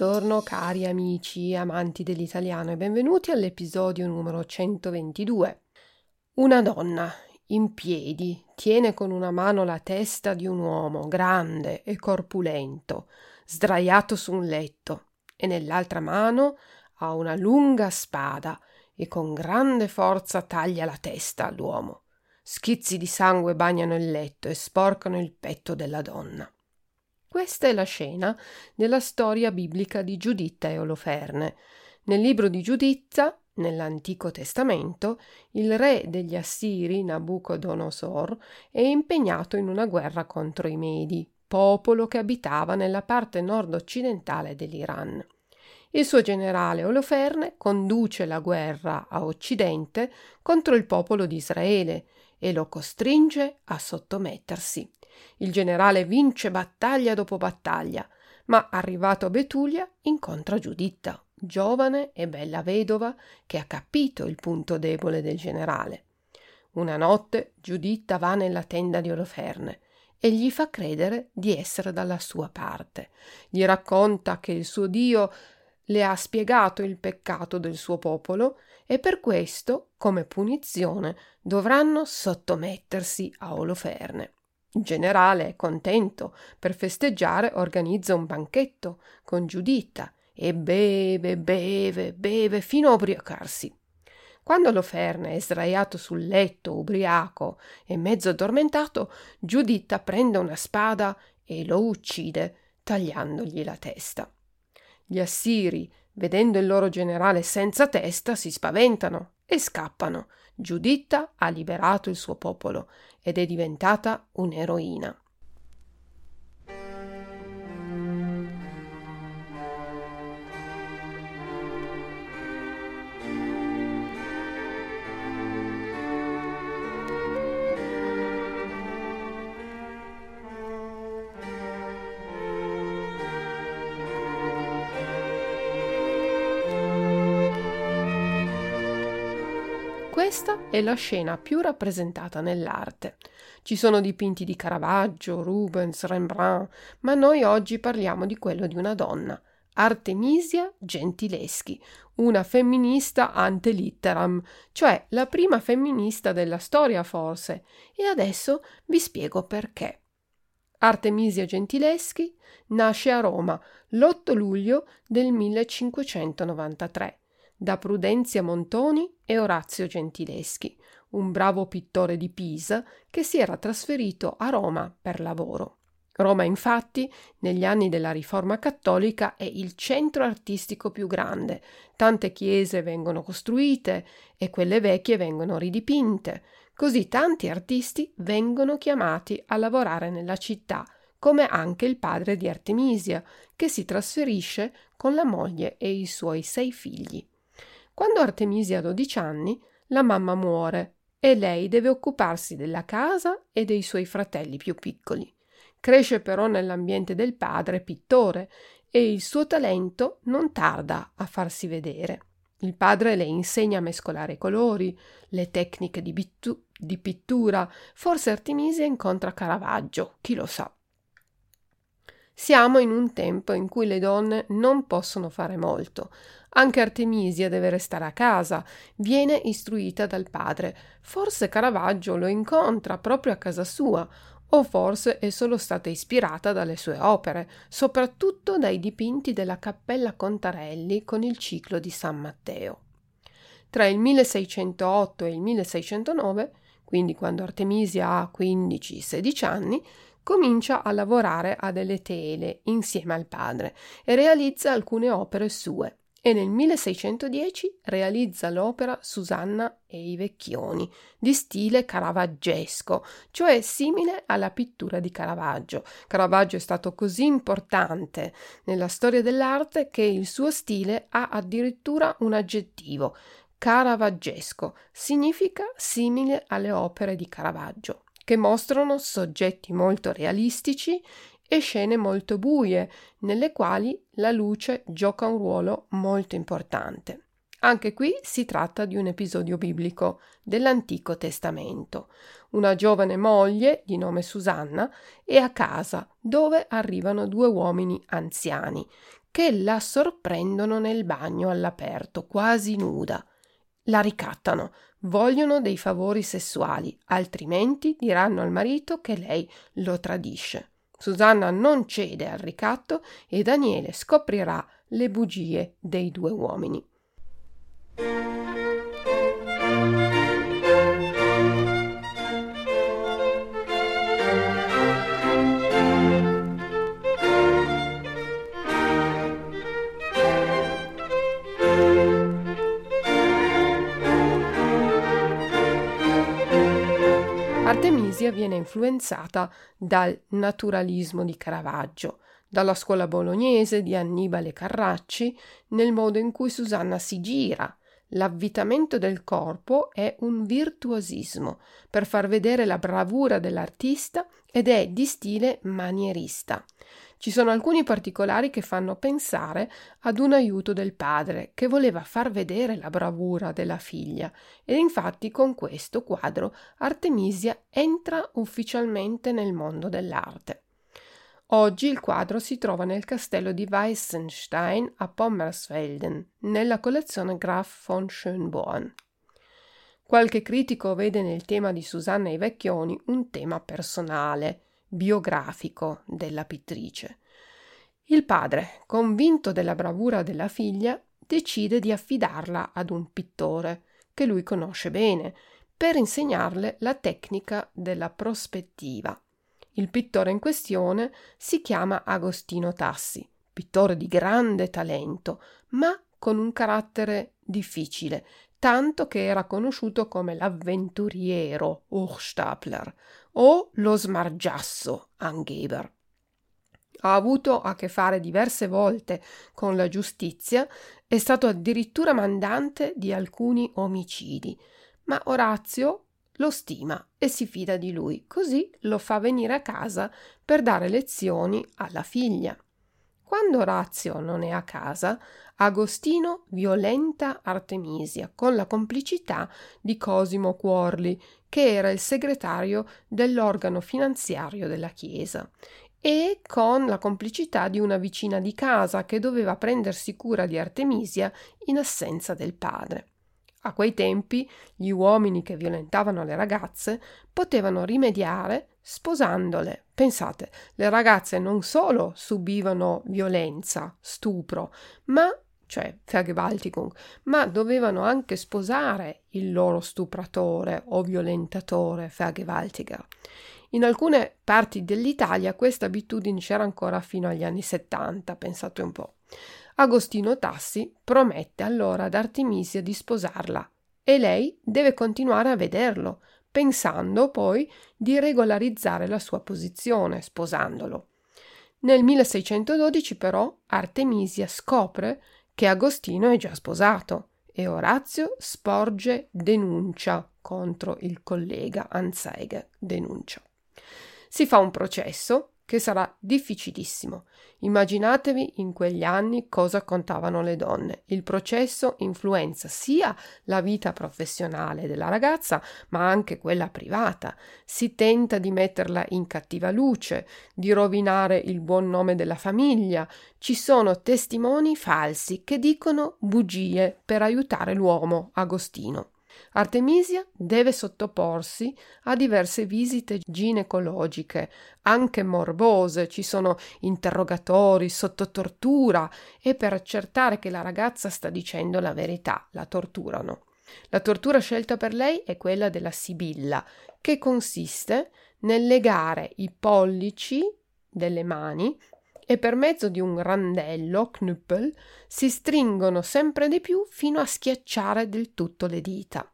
Buongiorno cari amici e amanti dell'italiano e benvenuti all'episodio numero 122. Una donna in piedi tiene con una mano la testa di un uomo grande e corpulento, sdraiato su un letto, e nell'altra mano ha una lunga spada e con grande forza taglia la testa all'uomo. Schizzi di sangue bagnano il letto e sporcano il petto della donna. Questa è la scena della storia biblica di Giuditta e Oloferne. Nel libro di Giuditta, nell'Antico Testamento, il re degli Assiri, Nabucodonosor, è impegnato in una guerra contro i Medi, popolo che abitava nella parte nord-occidentale dell'Iran. Il suo generale Oloferne conduce la guerra a Occidente contro il popolo di Israele e lo costringe a sottomettersi. Il generale vince battaglia dopo battaglia, ma arrivato a Betulia incontra Giuditta, giovane e bella vedova che ha capito il punto debole del generale. Una notte Giuditta va nella tenda di Oloferne e gli fa credere di essere dalla sua parte. Gli racconta che il suo Dio le ha spiegato il peccato del suo popolo e per questo, come punizione, dovranno sottomettersi a Oloferne. Il generale è contento, per festeggiare organizza un banchetto con Giuditta e beve, beve, beve fino a ubriacarsi. Quando Loferne è sdraiato sul letto, ubriaco e mezzo addormentato, Giuditta prende una spada e lo uccide, tagliandogli la testa. Gli assiri, vedendo il loro generale senza testa, si spaventano e scappano. Giuditta ha liberato il suo popolo ed è diventata un'eroina. Questa è la scena più rappresentata nell'arte. Ci sono dipinti di Caravaggio, Rubens, Rembrandt, ma noi oggi parliamo di quello di una donna, Artemisia Gentileschi, una femminista ante litteram, cioè la prima femminista della storia forse, e adesso vi spiego perché. Artemisia Gentileschi nasce a Roma l'8 luglio del 1593 da Prudenzia Montoni e Orazio Gentileschi, un bravo pittore di Pisa che si era trasferito a Roma per lavoro. Roma, infatti, negli anni della Riforma cattolica è il centro artistico più grande. Tante chiese vengono costruite e quelle vecchie vengono ridipinte. Così tanti artisti vengono chiamati a lavorare nella città, come anche il padre di Artemisia, che si trasferisce con la moglie e i suoi sei figli. Quando Artemisia ha 12 anni, la mamma muore e lei deve occuparsi della casa e dei suoi fratelli più piccoli. Cresce però nell'ambiente del padre pittore e il suo talento non tarda a farsi vedere. Il padre le insegna a mescolare i colori, le tecniche di, bittu- di pittura. Forse Artemisia incontra Caravaggio, chi lo sa. Siamo in un tempo in cui le donne non possono fare molto. Anche Artemisia deve restare a casa, viene istruita dal padre. Forse Caravaggio lo incontra proprio a casa sua, o forse è solo stata ispirata dalle sue opere, soprattutto dai dipinti della Cappella Contarelli con il ciclo di San Matteo. Tra il 1608 e il 1609, quindi quando Artemisia ha 15-16 anni, comincia a lavorare a delle tele insieme al padre e realizza alcune opere sue e nel 1610 realizza l'opera Susanna e i Vecchioni, di stile caravaggesco, cioè simile alla pittura di Caravaggio. Caravaggio è stato così importante nella storia dell'arte che il suo stile ha addirittura un aggettivo, caravaggesco, significa simile alle opere di Caravaggio che mostrano soggetti molto realistici e scene molto buie, nelle quali la luce gioca un ruolo molto importante. Anche qui si tratta di un episodio biblico dell'Antico Testamento. Una giovane moglie di nome Susanna è a casa dove arrivano due uomini anziani che la sorprendono nel bagno all'aperto, quasi nuda. La ricattano, vogliono dei favori sessuali, altrimenti diranno al marito che lei lo tradisce. Susanna non cede al ricatto e Daniele scoprirà le bugie dei due uomini. Artemisia viene influenzata dal naturalismo di Caravaggio, dalla scuola bolognese di Annibale Carracci, nel modo in cui Susanna si gira. L'avvitamento del corpo è un virtuosismo per far vedere la bravura dell'artista ed è di stile manierista. Ci sono alcuni particolari che fanno pensare ad un aiuto del padre che voleva far vedere la bravura della figlia e infatti con questo quadro Artemisia entra ufficialmente nel mondo dell'arte. Oggi il quadro si trova nel castello di Weissenstein a Pommersfelden, nella collezione Graf von Schönborn. Qualche critico vede nel tema di Susanna i Vecchioni un tema personale, biografico della pittrice. Il padre, convinto della bravura della figlia, decide di affidarla ad un pittore che lui conosce bene per insegnarle la tecnica della prospettiva. Il pittore in questione si chiama Agostino Tassi, pittore di grande talento, ma con un carattere difficile, tanto che era conosciuto come l'avventuriero Hochstapler o lo smargiasso Angeber. Ha avuto a che fare diverse volte con la giustizia, è stato addirittura mandante di alcuni omicidi, ma Orazio lo stima e si fida di lui, così lo fa venire a casa per dare lezioni alla figlia. Quando Orazio non è a casa, Agostino violenta Artemisia con la complicità di Cosimo Cuorli, che era il segretario dell'organo finanziario della Chiesa, e con la complicità di una vicina di casa che doveva prendersi cura di Artemisia in assenza del padre. A quei tempi gli uomini che violentavano le ragazze potevano rimediare sposandole. Pensate, le ragazze non solo subivano violenza, stupro, ma cioè Vergewaltigung, ma dovevano anche sposare il loro stupratore o violentatore Vergewaltiger. In alcune parti dell'Italia questa abitudine c'era ancora fino agli anni 70, pensate un po'. Agostino Tassi promette allora ad Artemisia di sposarla e lei deve continuare a vederlo, pensando poi di regolarizzare la sua posizione sposandolo. Nel 1612 però Artemisia scopre che Agostino è già sposato e Orazio sporge denuncia contro il collega Anzeige. Denuncia. Si fa un processo che sarà difficilissimo. Immaginatevi in quegli anni cosa contavano le donne. Il processo influenza sia la vita professionale della ragazza, ma anche quella privata. Si tenta di metterla in cattiva luce, di rovinare il buon nome della famiglia. Ci sono testimoni falsi che dicono bugie per aiutare l'uomo Agostino. Artemisia deve sottoporsi a diverse visite ginecologiche, anche morbose, ci sono interrogatori sotto tortura e per accertare che la ragazza sta dicendo la verità, la torturano. La tortura scelta per lei è quella della Sibilla, che consiste nel legare i pollici delle mani e per mezzo di un randello, Knüppel, si stringono sempre di più fino a schiacciare del tutto le dita.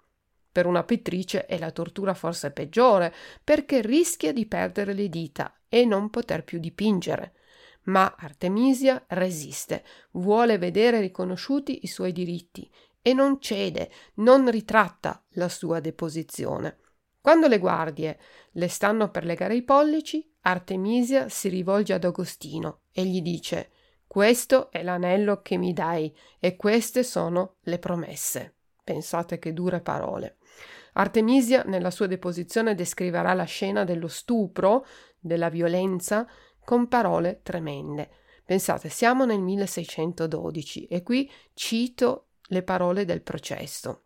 Per una pittrice è la tortura forse peggiore, perché rischia di perdere le dita e non poter più dipingere. Ma Artemisia resiste, vuole vedere riconosciuti i suoi diritti e non cede, non ritratta la sua deposizione. Quando le guardie le stanno per legare i pollici, Artemisia si rivolge ad Agostino e gli dice Questo è l'anello che mi dai e queste sono le promesse. Pensate che dure parole. Artemisia nella sua deposizione descriverà la scena dello stupro, della violenza, con parole tremende. Pensate, siamo nel 1612 e qui cito le parole del processo.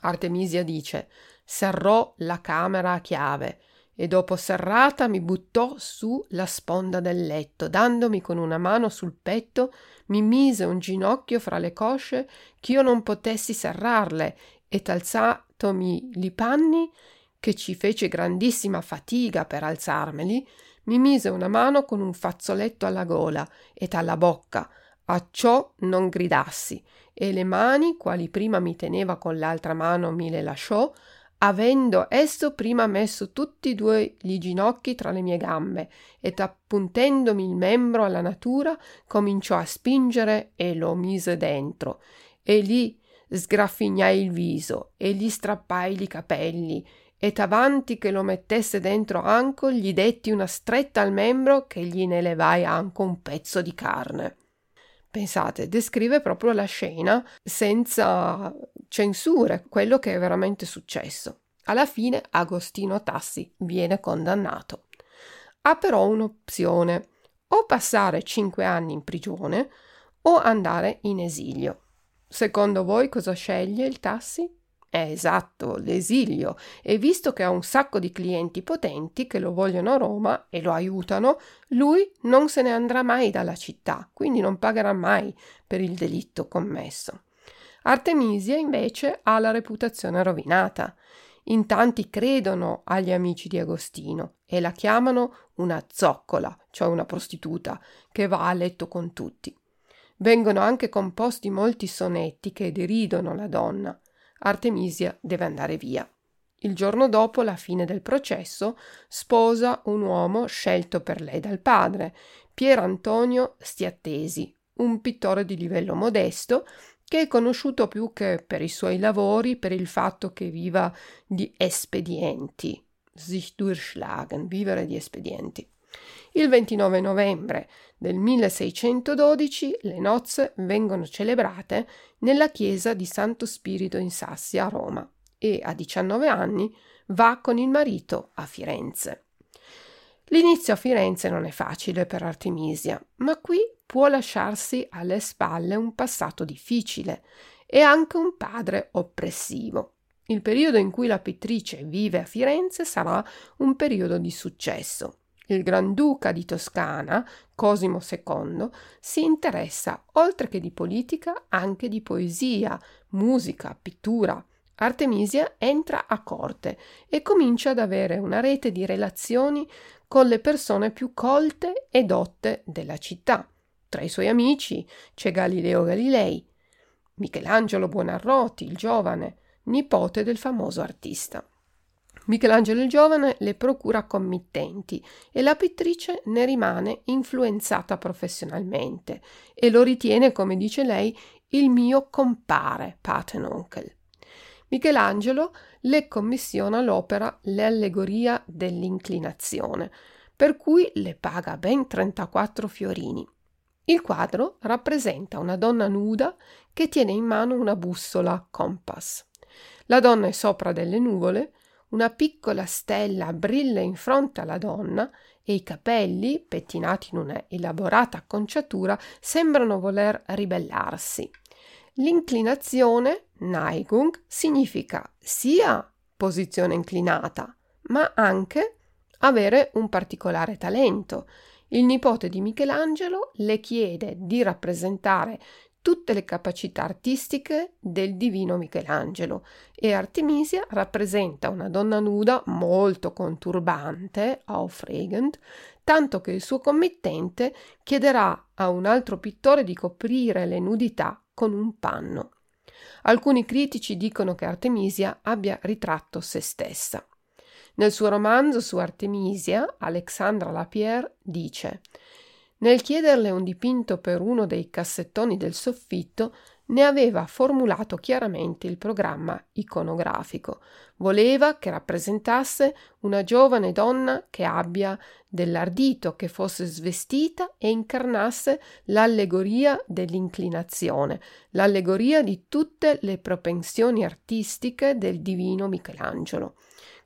Artemisia dice: Serrò la camera a chiave e dopo serrata mi buttò su la sponda del letto, dandomi con una mano sul petto, mi mise un ginocchio fra le cosce ch'io non potessi serrarle, e alzatomi li panni, che ci fece grandissima fatica per alzarmeli, mi mise una mano con un fazzoletto alla gola e alla bocca, a ciò non gridassi, e le mani, quali prima mi teneva con l'altra mano, mi le lasciò, avendo esso prima messo tutti e due gli ginocchi tra le mie gambe ed appuntendomi il membro alla natura cominciò a spingere e lo mise dentro e gli sgraffignai il viso e gli strappai i capelli ed avanti che lo mettesse dentro anco gli detti una stretta al membro che gli ne levai anco un pezzo di carne. Pensate, descrive proprio la scena senza censure, quello che è veramente successo. Alla fine Agostino Tassi viene condannato. Ha però un'opzione, o passare cinque anni in prigione o andare in esilio. Secondo voi cosa sceglie il Tassi? È esatto, l'esilio, e visto che ha un sacco di clienti potenti che lo vogliono a Roma e lo aiutano, lui non se ne andrà mai dalla città, quindi non pagherà mai per il delitto commesso. Artemisia invece ha la reputazione rovinata. In tanti credono agli amici di Agostino e la chiamano una zoccola, cioè una prostituta, che va a letto con tutti. Vengono anche composti molti sonetti che deridono la donna. Artemisia deve andare via. Il giorno dopo la fine del processo sposa un uomo scelto per lei dal padre, Pier Antonio Stiattesi, un pittore di livello modesto che è conosciuto più che per i suoi lavori per il fatto che viva di espedienti, sich durchschlagen, vivere di espedienti. Il 29 novembre del 1612 le nozze vengono celebrate nella chiesa di Santo Spirito in Sassia a Roma e a 19 anni va con il marito a Firenze. L'inizio a Firenze non è facile per Artemisia, ma qui può lasciarsi alle spalle un passato difficile e anche un padre oppressivo. Il periodo in cui la pittrice vive a Firenze sarà un periodo di successo. Il Granduca di Toscana, Cosimo II, si interessa, oltre che di politica, anche di poesia, musica, pittura. Artemisia entra a corte e comincia ad avere una rete di relazioni con le persone più colte e dotte della città. Tra i suoi amici c'è Galileo Galilei, Michelangelo Buonarroti, il giovane, nipote del famoso artista. Michelangelo il giovane le procura committenti e la pittrice ne rimane influenzata professionalmente e lo ritiene, come dice lei, il mio compare, paten onkel. Michelangelo le commissiona l'opera Le allegoria dell'inclinazione, per cui le paga ben 34 fiorini. Il quadro rappresenta una donna nuda che tiene in mano una bussola compass. La donna è sopra delle nuvole una piccola stella brilla in fronte alla donna e i capelli, pettinati in una elaborata acconciatura, sembrano voler ribellarsi. L'inclinazione, Neigung, significa sia posizione inclinata, ma anche avere un particolare talento. Il nipote di Michelangelo le chiede di rappresentare tutte le capacità artistiche del divino Michelangelo e Artemisia rappresenta una donna nuda molto conturbante, aufregend, tanto che il suo committente chiederà a un altro pittore di coprire le nudità con un panno. Alcuni critici dicono che Artemisia abbia ritratto se stessa. Nel suo romanzo su Artemisia, Alexandra Lapierre dice nel chiederle un dipinto per uno dei cassettoni del soffitto, ne aveva formulato chiaramente il programma iconografico. Voleva che rappresentasse una giovane donna che abbia dell'ardito, che fosse svestita e incarnasse l'allegoria dell'inclinazione, l'allegoria di tutte le propensioni artistiche del divino Michelangelo.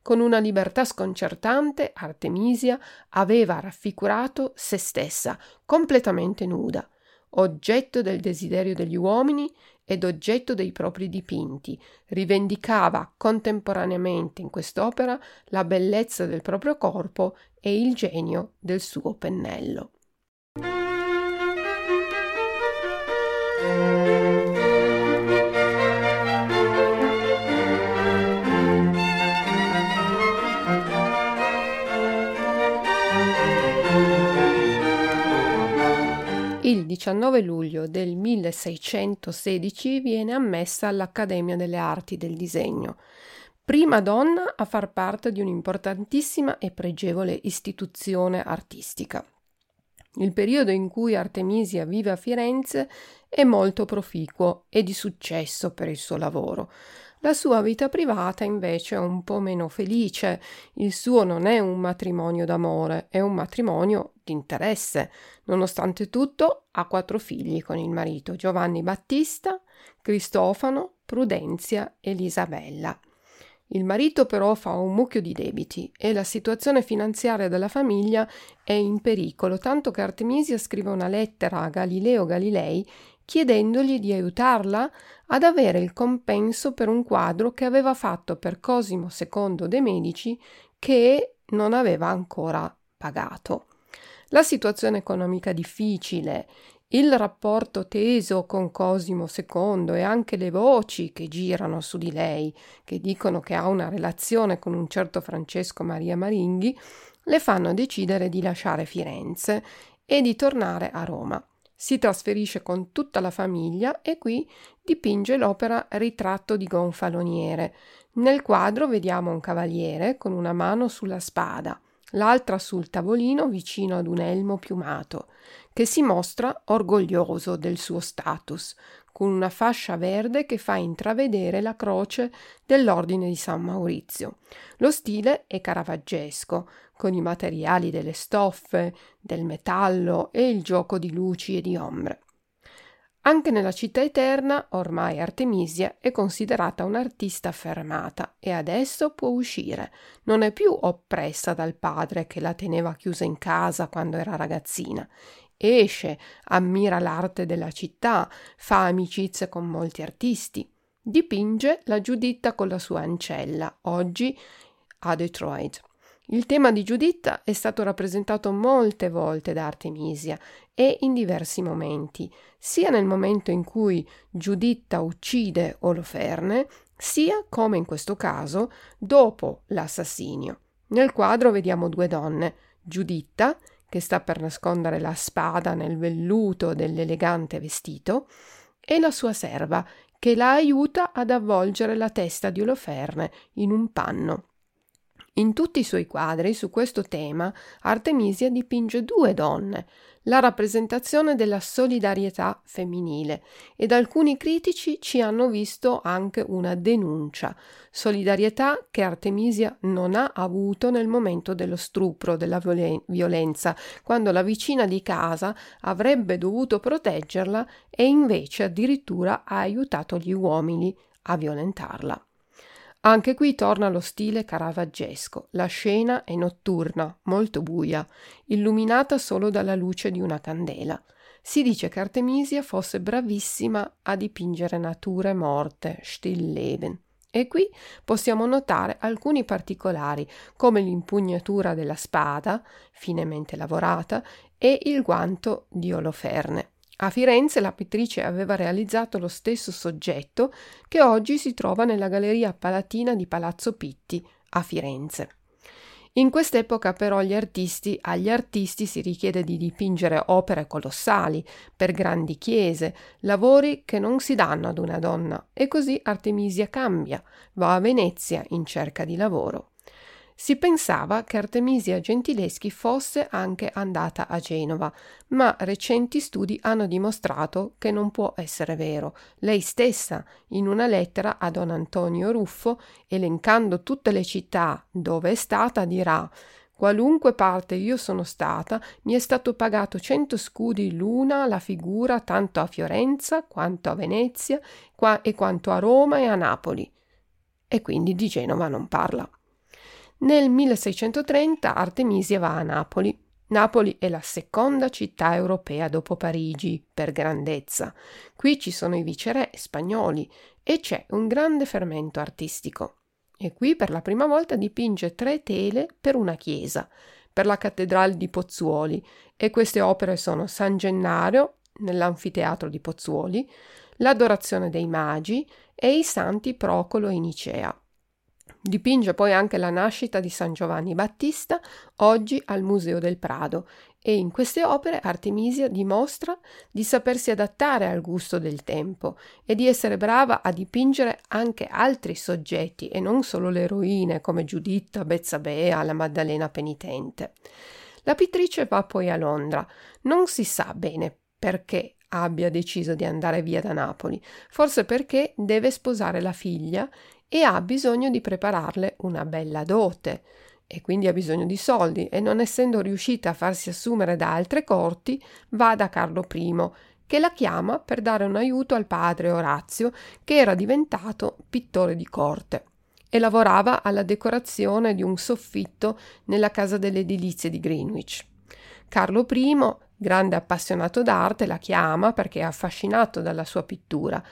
Con una libertà sconcertante, Artemisia aveva raffigurato se stessa, completamente nuda, oggetto del desiderio degli uomini ed oggetto dei propri dipinti, rivendicava contemporaneamente in quest'opera la bellezza del proprio corpo e il genio del suo pennello. Il 19 luglio del 1616 viene ammessa all'Accademia delle Arti del Disegno, prima donna a far parte di un'importantissima e pregevole istituzione artistica. Il periodo in cui Artemisia vive a Firenze è molto proficuo e di successo per il suo lavoro. La sua vita privata invece è un po' meno felice. Il suo non è un matrimonio d'amore, è un matrimonio di interesse. Nonostante tutto, ha quattro figli con il marito Giovanni Battista, Cristofano, Prudenzia e Elisabella. Il marito però fa un mucchio di debiti e la situazione finanziaria della famiglia è in pericolo, tanto che Artemisia scrive una lettera a Galileo Galilei chiedendogli di aiutarla ad avere il compenso per un quadro che aveva fatto per Cosimo II de' Medici che non aveva ancora pagato. La situazione economica difficile, il rapporto teso con Cosimo II e anche le voci che girano su di lei, che dicono che ha una relazione con un certo Francesco Maria Maringhi, le fanno decidere di lasciare Firenze e di tornare a Roma. Si trasferisce con tutta la famiglia e qui dipinge l'opera Ritratto di Gonfaloniere. Nel quadro vediamo un cavaliere con una mano sulla spada, l'altra sul tavolino vicino ad un elmo piumato, che si mostra orgoglioso del suo status, con una fascia verde che fa intravedere la croce dell'Ordine di San Maurizio. Lo stile è caravaggesco, con i materiali delle stoffe, del metallo e il gioco di luci e di ombre. Anche nella città eterna, ormai Artemisia è considerata un'artista affermata e adesso può uscire. Non è più oppressa dal padre che la teneva chiusa in casa quando era ragazzina. Esce, ammira l'arte della città, fa amicizie con molti artisti. Dipinge la Giuditta con la sua ancella, oggi a Detroit. Il tema di Giuditta è stato rappresentato molte volte da Artemisia e in diversi momenti, sia nel momento in cui Giuditta uccide Oloferne, sia, come in questo caso, dopo l'assassinio. Nel quadro vediamo due donne, Giuditta, che sta per nascondere la spada nel velluto dell'elegante vestito, e la sua serva, che la aiuta ad avvolgere la testa di Oloferne in un panno. In tutti i suoi quadri su questo tema Artemisia dipinge due donne, la rappresentazione della solidarietà femminile ed alcuni critici ci hanno visto anche una denuncia, solidarietà che Artemisia non ha avuto nel momento dello stupro, della violenza, quando la vicina di casa avrebbe dovuto proteggerla e invece addirittura ha aiutato gli uomini a violentarla. Anche qui torna lo stile caravaggesco. La scena è notturna, molto buia, illuminata solo dalla luce di una candela. Si dice che Artemisia fosse bravissima a dipingere nature morte, Stillleben. E qui possiamo notare alcuni particolari, come l'impugnatura della spada, finemente lavorata, e il guanto di Oloferne. A Firenze la pittrice aveva realizzato lo stesso soggetto che oggi si trova nella Galleria Palatina di Palazzo Pitti a Firenze. In quest'epoca però artisti, agli artisti si richiede di dipingere opere colossali per grandi chiese, lavori che non si danno ad una donna e così Artemisia cambia, va a Venezia in cerca di lavoro. Si pensava che Artemisia Gentileschi fosse anche andata a Genova, ma recenti studi hanno dimostrato che non può essere vero. Lei stessa, in una lettera a don Antonio Ruffo, elencando tutte le città dove è stata, dirà Qualunque parte io sono stata, mi è stato pagato cento scudi l'una la figura tanto a Fiorenza quanto a Venezia qua- e quanto a Roma e a Napoli. E quindi di Genova non parla. Nel 1630 Artemisia va a Napoli. Napoli è la seconda città europea dopo Parigi per grandezza. Qui ci sono i viceré spagnoli e c'è un grande fermento artistico. E qui per la prima volta dipinge tre tele per una chiesa, per la cattedrale di Pozzuoli, e queste opere sono San Gennaro nell'anfiteatro di Pozzuoli, l'Adorazione dei Magi e i Santi Procolo e Nicea. Dipinge poi anche la nascita di San Giovanni Battista, oggi al Museo del Prado, e in queste opere Artemisia dimostra di sapersi adattare al gusto del tempo e di essere brava a dipingere anche altri soggetti e non solo le eroine come Giuditta, Bezzabea, la Maddalena penitente. La pittrice va poi a Londra. Non si sa bene perché abbia deciso di andare via da Napoli, forse perché deve sposare la figlia e ha bisogno di prepararle una bella dote e quindi ha bisogno di soldi e non essendo riuscita a farsi assumere da altre corti va da Carlo I che la chiama per dare un aiuto al padre Orazio che era diventato pittore di corte e lavorava alla decorazione di un soffitto nella casa delle edilizie di Greenwich. Carlo I, grande appassionato d'arte, la chiama perché è affascinato dalla sua pittura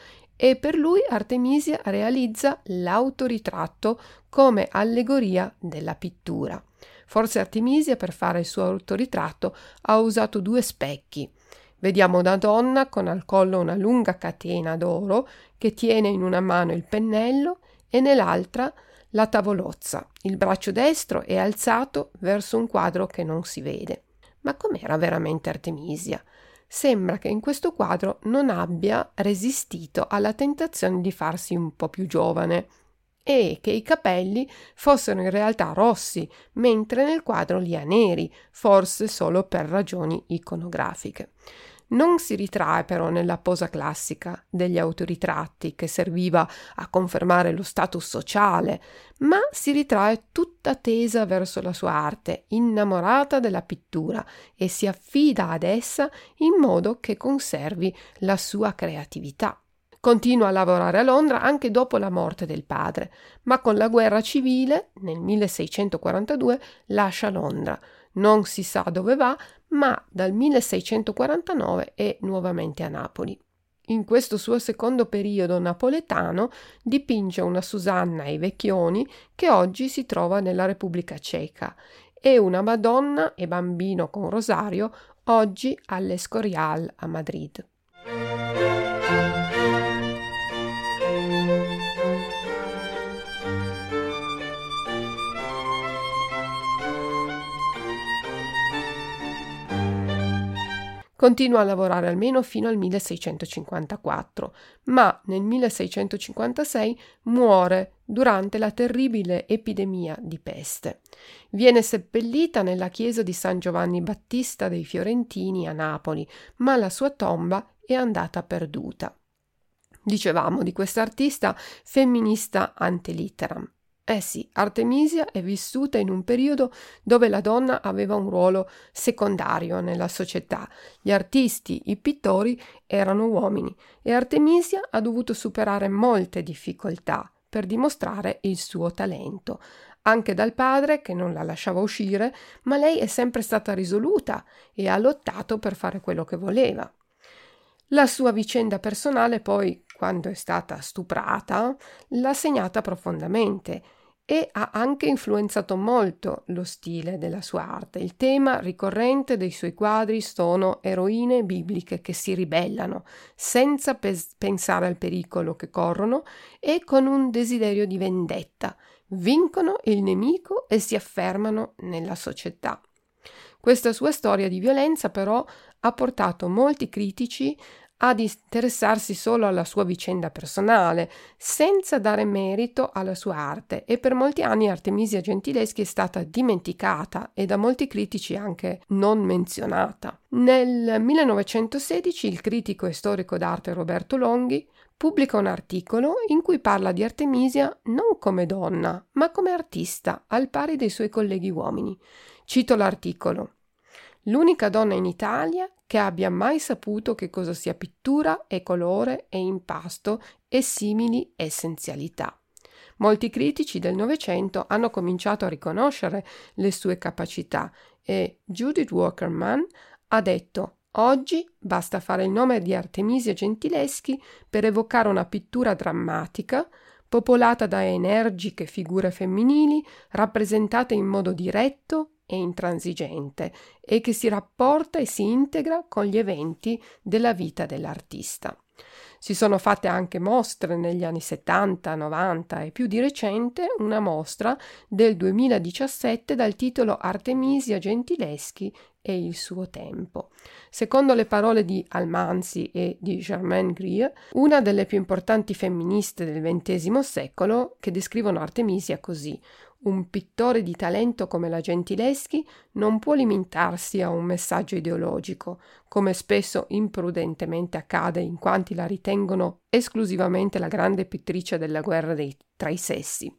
e per lui Artemisia realizza l'autoritratto come allegoria della pittura. Forse Artemisia per fare il suo autoritratto ha usato due specchi. Vediamo una donna con al collo una lunga catena d'oro che tiene in una mano il pennello e nell'altra la tavolozza. Il braccio destro è alzato verso un quadro che non si vede. Ma com'era veramente Artemisia? Sembra che in questo quadro non abbia resistito alla tentazione di farsi un po' più giovane e che i capelli fossero in realtà rossi, mentre nel quadro li ha neri, forse solo per ragioni iconografiche. Non si ritrae però nella posa classica degli autoritratti che serviva a confermare lo status sociale, ma si ritrae tutta tesa verso la sua arte, innamorata della pittura e si affida ad essa in modo che conservi la sua creatività. Continua a lavorare a Londra anche dopo la morte del padre, ma con la guerra civile, nel 1642, lascia Londra. Non si sa dove va, ma dal 1649 è nuovamente a Napoli. In questo suo secondo periodo napoletano dipinge una Susanna ai Vecchioni che oggi si trova nella Repubblica Ceca e una Madonna e bambino con rosario oggi all'Escorial a Madrid. Continua a lavorare almeno fino al 1654, ma nel 1656 muore durante la terribile epidemia di peste. Viene seppellita nella chiesa di San Giovanni Battista dei Fiorentini a Napoli, ma la sua tomba è andata perduta. Dicevamo di quest'artista femminista ante litteram. Eh sì, Artemisia è vissuta in un periodo dove la donna aveva un ruolo secondario nella società. Gli artisti, i pittori erano uomini e Artemisia ha dovuto superare molte difficoltà per dimostrare il suo talento. Anche dal padre, che non la lasciava uscire, ma lei è sempre stata risoluta e ha lottato per fare quello che voleva. La sua vicenda personale, poi, quando è stata stuprata, l'ha segnata profondamente e ha anche influenzato molto lo stile della sua arte. Il tema ricorrente dei suoi quadri sono eroine bibliche che si ribellano senza pes- pensare al pericolo che corrono e con un desiderio di vendetta. Vincono il nemico e si affermano nella società. Questa sua storia di violenza però ha portato molti critici ad interessarsi solo alla sua vicenda personale, senza dare merito alla sua arte e per molti anni Artemisia Gentileschi è stata dimenticata e da molti critici anche non menzionata. Nel 1916 il critico e storico d'arte Roberto Longhi pubblica un articolo in cui parla di Artemisia non come donna, ma come artista, al pari dei suoi colleghi uomini. Cito l'articolo. L'unica donna in Italia che abbia mai saputo che cosa sia pittura e colore e impasto e simili essenzialità. Molti critici del Novecento hanno cominciato a riconoscere le sue capacità e Judith Walkerman ha detto Oggi basta fare il nome di Artemisia Gentileschi per evocare una pittura drammatica, popolata da energiche figure femminili rappresentate in modo diretto e intransigente e che si rapporta e si integra con gli eventi della vita dell'artista. Si sono fatte anche mostre negli anni 70, 90 e più di recente una mostra del 2017 dal titolo Artemisia Gentileschi e il suo tempo. Secondo le parole di Almanzi e di Germaine Greer, una delle più importanti femministe del XX secolo, che descrivono Artemisia così: un pittore di talento come la Gentileschi non può limitarsi a un messaggio ideologico, come spesso imprudentemente accade in quanti la ritengono esclusivamente la grande pittrice della guerra dei, tra i sessi.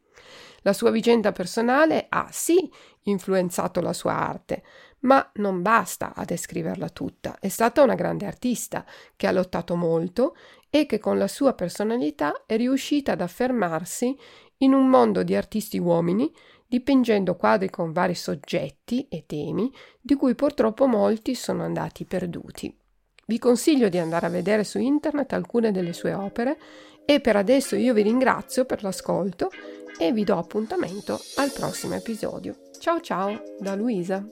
La sua vicenda personale ha sì influenzato la sua arte, ma non basta a descriverla tutta. È stata una grande artista che ha lottato molto e che con la sua personalità è riuscita ad affermarsi in un mondo di artisti uomini, dipingendo quadri con vari soggetti e temi, di cui purtroppo molti sono andati perduti. Vi consiglio di andare a vedere su internet alcune delle sue opere e per adesso io vi ringrazio per l'ascolto e vi do appuntamento al prossimo episodio. Ciao ciao da Luisa.